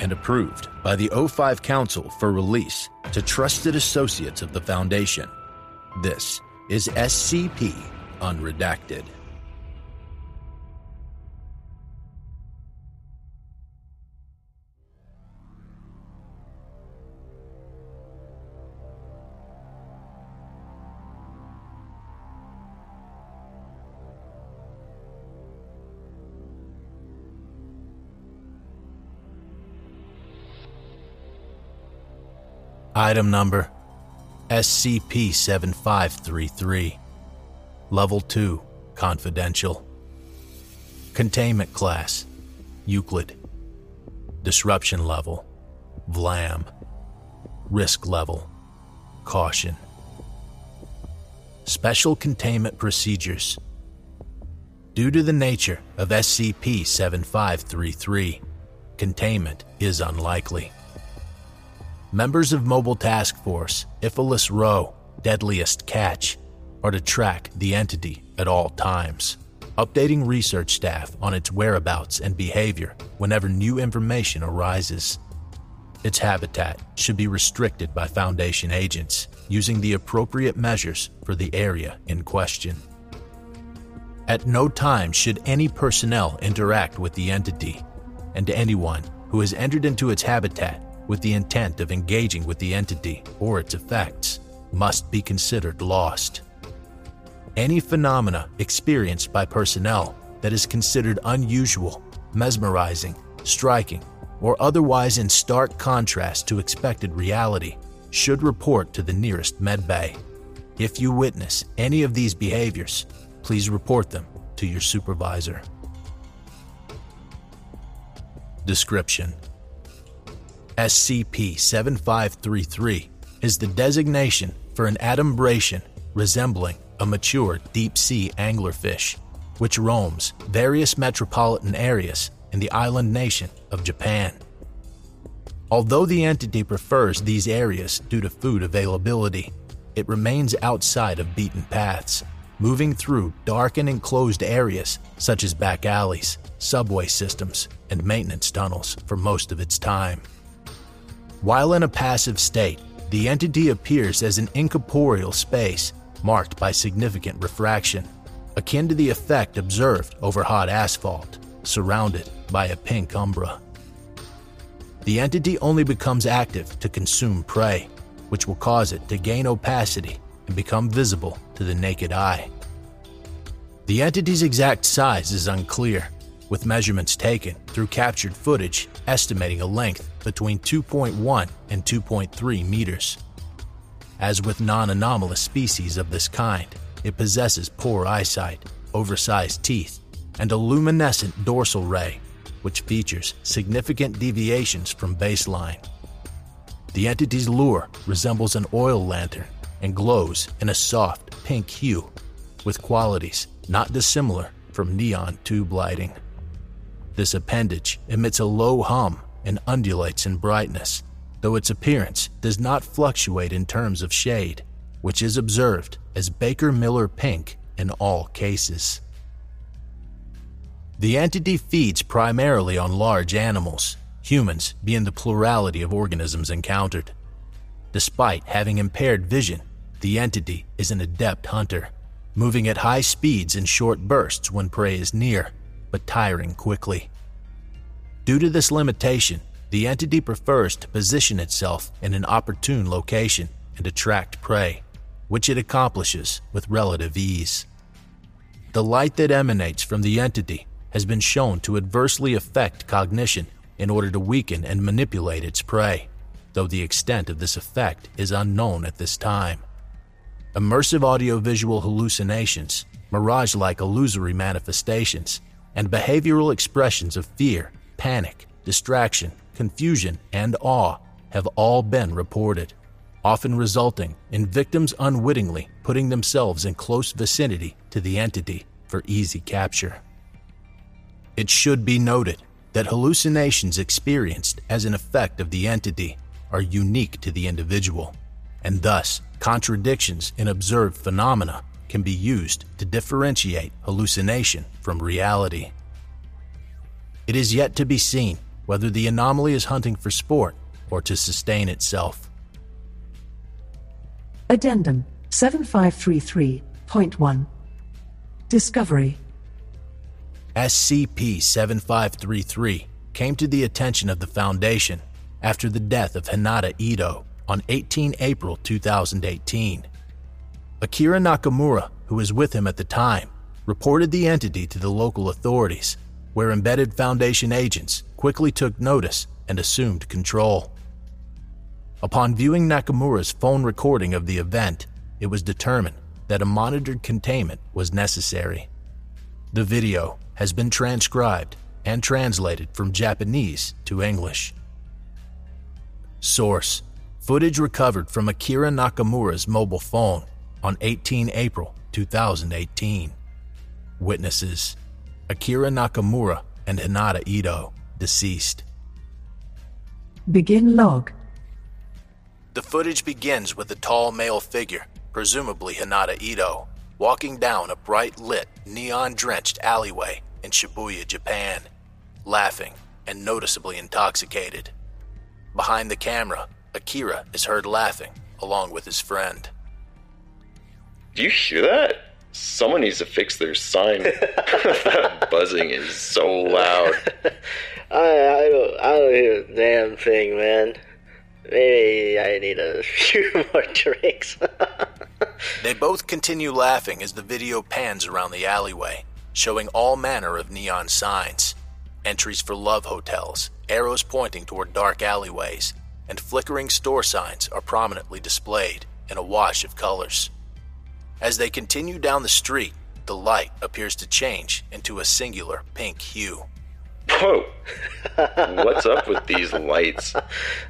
and approved by the O5 Council for release to trusted associates of the Foundation. This is SCP Unredacted. Item number SCP 7533. Level 2 Confidential. Containment Class Euclid. Disruption Level Vlam. Risk Level Caution. Special Containment Procedures. Due to the nature of SCP 7533, containment is unlikely. Members of Mobile Task Force, Iphilus Row, Deadliest Catch, are to track the entity at all times, updating research staff on its whereabouts and behavior whenever new information arises. Its habitat should be restricted by Foundation agents using the appropriate measures for the area in question. At no time should any personnel interact with the entity, and anyone who has entered into its habitat with the intent of engaging with the entity or its effects must be considered lost. Any phenomena experienced by personnel that is considered unusual, mesmerizing, striking, or otherwise in stark contrast to expected reality should report to the nearest medbay. If you witness any of these behaviors, please report them to your supervisor. Description SCP 7533 is the designation for an adumbration resembling a mature deep sea anglerfish, which roams various metropolitan areas in the island nation of Japan. Although the entity prefers these areas due to food availability, it remains outside of beaten paths, moving through dark and enclosed areas such as back alleys, subway systems, and maintenance tunnels for most of its time. While in a passive state, the entity appears as an incorporeal space marked by significant refraction, akin to the effect observed over hot asphalt, surrounded by a pink umbra. The entity only becomes active to consume prey, which will cause it to gain opacity and become visible to the naked eye. The entity's exact size is unclear, with measurements taken through captured footage estimating a length between 2.1 and 2.3 meters. As with non anomalous species of this kind, it possesses poor eyesight, oversized teeth, and a luminescent dorsal ray, which features significant deviations from baseline. The entity's lure resembles an oil lantern and glows in a soft pink hue, with qualities not dissimilar from neon tube lighting. This appendage emits a low hum and undulates in brightness, though its appearance does not fluctuate in terms of shade, which is observed as Baker Miller pink in all cases. The entity feeds primarily on large animals, humans being the plurality of organisms encountered. Despite having impaired vision, the entity is an adept hunter, moving at high speeds in short bursts when prey is near, but tiring quickly. Due to this limitation, the entity prefers to position itself in an opportune location and attract prey, which it accomplishes with relative ease. The light that emanates from the entity has been shown to adversely affect cognition in order to weaken and manipulate its prey, though the extent of this effect is unknown at this time. Immersive audiovisual hallucinations, mirage like illusory manifestations, and behavioral expressions of fear panic, distraction, confusion, and awe have all been reported, often resulting in victims unwittingly putting themselves in close vicinity to the entity for easy capture. It should be noted that hallucinations experienced as an effect of the entity are unique to the individual, and thus contradictions in observed phenomena can be used to differentiate hallucination from reality. It is yet to be seen whether the anomaly is hunting for sport or to sustain itself. Addendum 7533.1 Discovery SCP 7533 came to the attention of the Foundation after the death of Hinata Ito on 18 April 2018. Akira Nakamura, who was with him at the time, reported the entity to the local authorities, where embedded Foundation agents quickly took notice and assumed control. Upon viewing Nakamura's phone recording of the event, it was determined that a monitored containment was necessary. The video has been transcribed and translated from Japanese to English. Source Footage recovered from Akira Nakamura's mobile phone on 18 April 2018. Witnesses Akira Nakamura and Hinata Ito, deceased. Begin log. The footage begins with a tall male figure, presumably Hinata Ito, walking down a bright lit, neon drenched alleyway in Shibuya, Japan, laughing and noticeably intoxicated. Behind the camera, Akira is heard laughing along with his friend. Do you hear that? Someone needs to fix their sign. that buzzing is so loud. I, I don't I don't hear a damn thing, man. Maybe I need a few more drinks. They both continue laughing as the video pans around the alleyway, showing all manner of neon signs entries for love hotels, arrows pointing toward dark alleyways, and flickering store signs are prominently displayed in a wash of colors. As they continue down the street, the light appears to change into a singular pink hue. Whoa! What's up with these lights?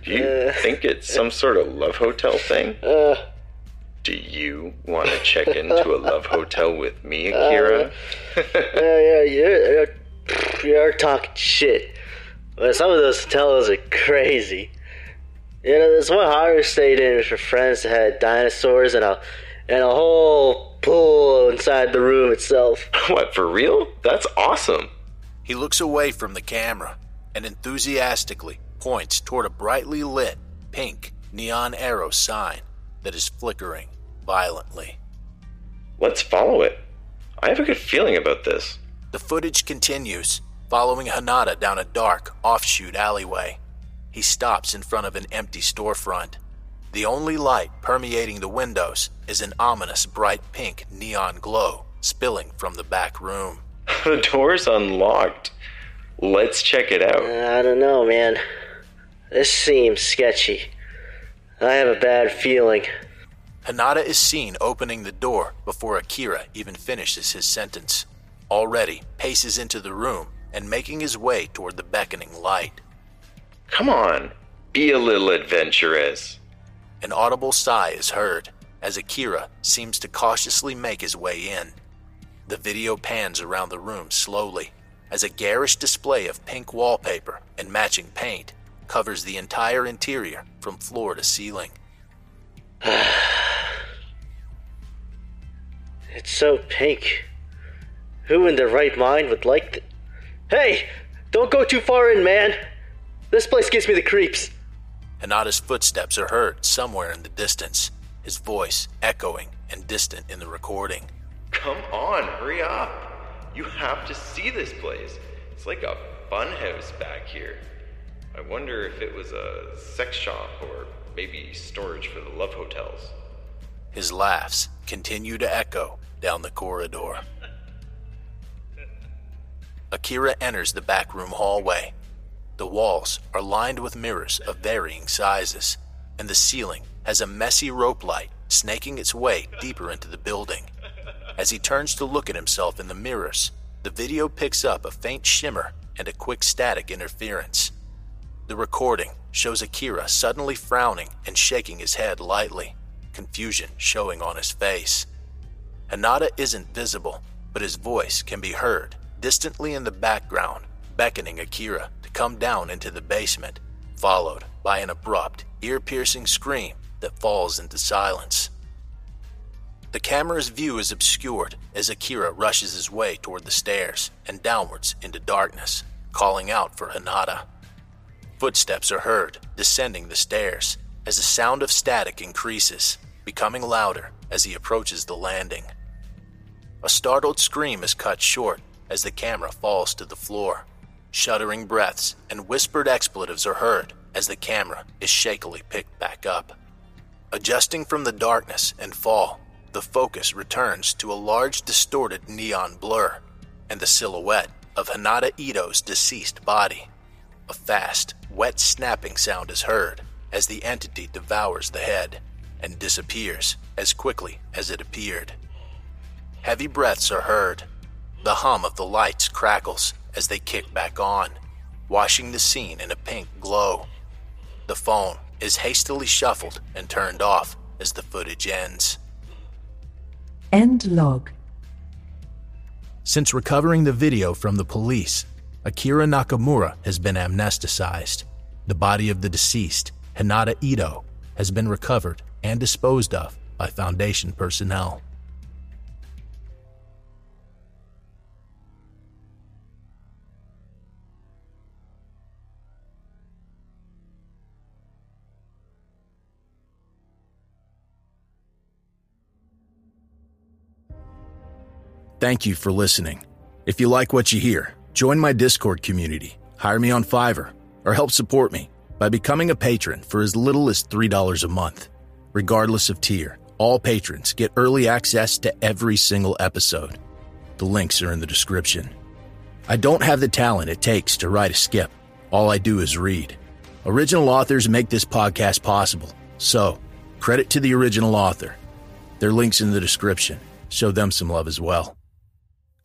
Do you think it's some sort of love hotel thing? Do you want to check into a love hotel with me, uh, Akira? yeah, yeah, you're, you're, you're talking shit. But some of those hotels are crazy. You know, there's one Haru stayed in with her friends that had dinosaurs and a and a whole pool inside the room itself. what, for real? That's awesome. He looks away from the camera and enthusiastically points toward a brightly lit pink neon arrow sign that is flickering violently. Let's follow it. I have a good feeling about this. The footage continues, following Hanada down a dark, offshoot alleyway. He stops in front of an empty storefront. The only light permeating the windows is an ominous bright pink neon glow spilling from the back room. the door's unlocked. Let's check it out. Uh, I don't know, man. This seems sketchy. I have a bad feeling. Hanada is seen opening the door before Akira even finishes his sentence. Already paces into the room and making his way toward the beckoning light. Come on, be a little adventurous. An audible sigh is heard as Akira seems to cautiously make his way in. The video pans around the room slowly as a garish display of pink wallpaper and matching paint covers the entire interior from floor to ceiling. It's so pink. Who in their right mind would like th- Hey! Don't go too far in, man! This place gives me the creeps. Hanada's footsteps are heard somewhere in the distance, his voice echoing and distant in the recording. Come on, hurry up. You have to see this place. It's like a funhouse back here. I wonder if it was a sex shop or maybe storage for the love hotels. His laughs continue to echo down the corridor. Akira enters the back room hallway. The walls are lined with mirrors of varying sizes, and the ceiling has a messy rope light snaking its way deeper into the building. As he turns to look at himself in the mirrors, the video picks up a faint shimmer and a quick static interference. The recording shows Akira suddenly frowning and shaking his head lightly, confusion showing on his face. Hanada isn't visible, but his voice can be heard distantly in the background, beckoning Akira to come down into the basement, followed by an abrupt, ear piercing scream that falls into silence. The camera's view is obscured as Akira rushes his way toward the stairs and downwards into darkness, calling out for Hanada. Footsteps are heard descending the stairs as the sound of static increases, becoming louder as he approaches the landing. A startled scream is cut short as the camera falls to the floor. Shuddering breaths and whispered expletives are heard as the camera is shakily picked back up. Adjusting from the darkness and fall, the focus returns to a large distorted neon blur and the silhouette of Hanada Ito's deceased body. A fast, wet snapping sound is heard as the entity devours the head and disappears as quickly as it appeared. Heavy breaths are heard. The hum of the lights crackles as they kick back on, washing the scene in a pink glow. The phone is hastily shuffled and turned off as the footage ends. End log. Since recovering the video from the police, Akira Nakamura has been amnesticized. The body of the deceased, Hanada Ito, has been recovered and disposed of by Foundation personnel. Thank you for listening. If you like what you hear, join my Discord community, hire me on Fiverr, or help support me by becoming a patron for as little as $3 a month. Regardless of tier, all patrons get early access to every single episode. The links are in the description. I don't have the talent it takes to write a skip. All I do is read. Original authors make this podcast possible, so credit to the original author. Their links in the description. Show them some love as well.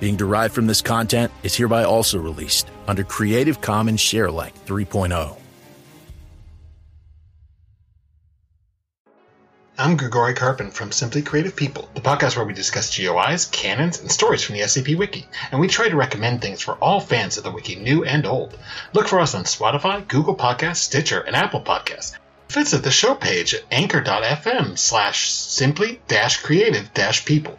being derived from this content, is hereby also released under Creative Commons Sharealike 3.0. I'm Grigori Karpin from Simply Creative People, the podcast where we discuss GOIs, canons, and stories from the SCP Wiki, and we try to recommend things for all fans of the Wiki, new and old. Look for us on Spotify, Google Podcasts, Stitcher, and Apple Podcasts. Visit the show page at anchor.fm slash simply creative people,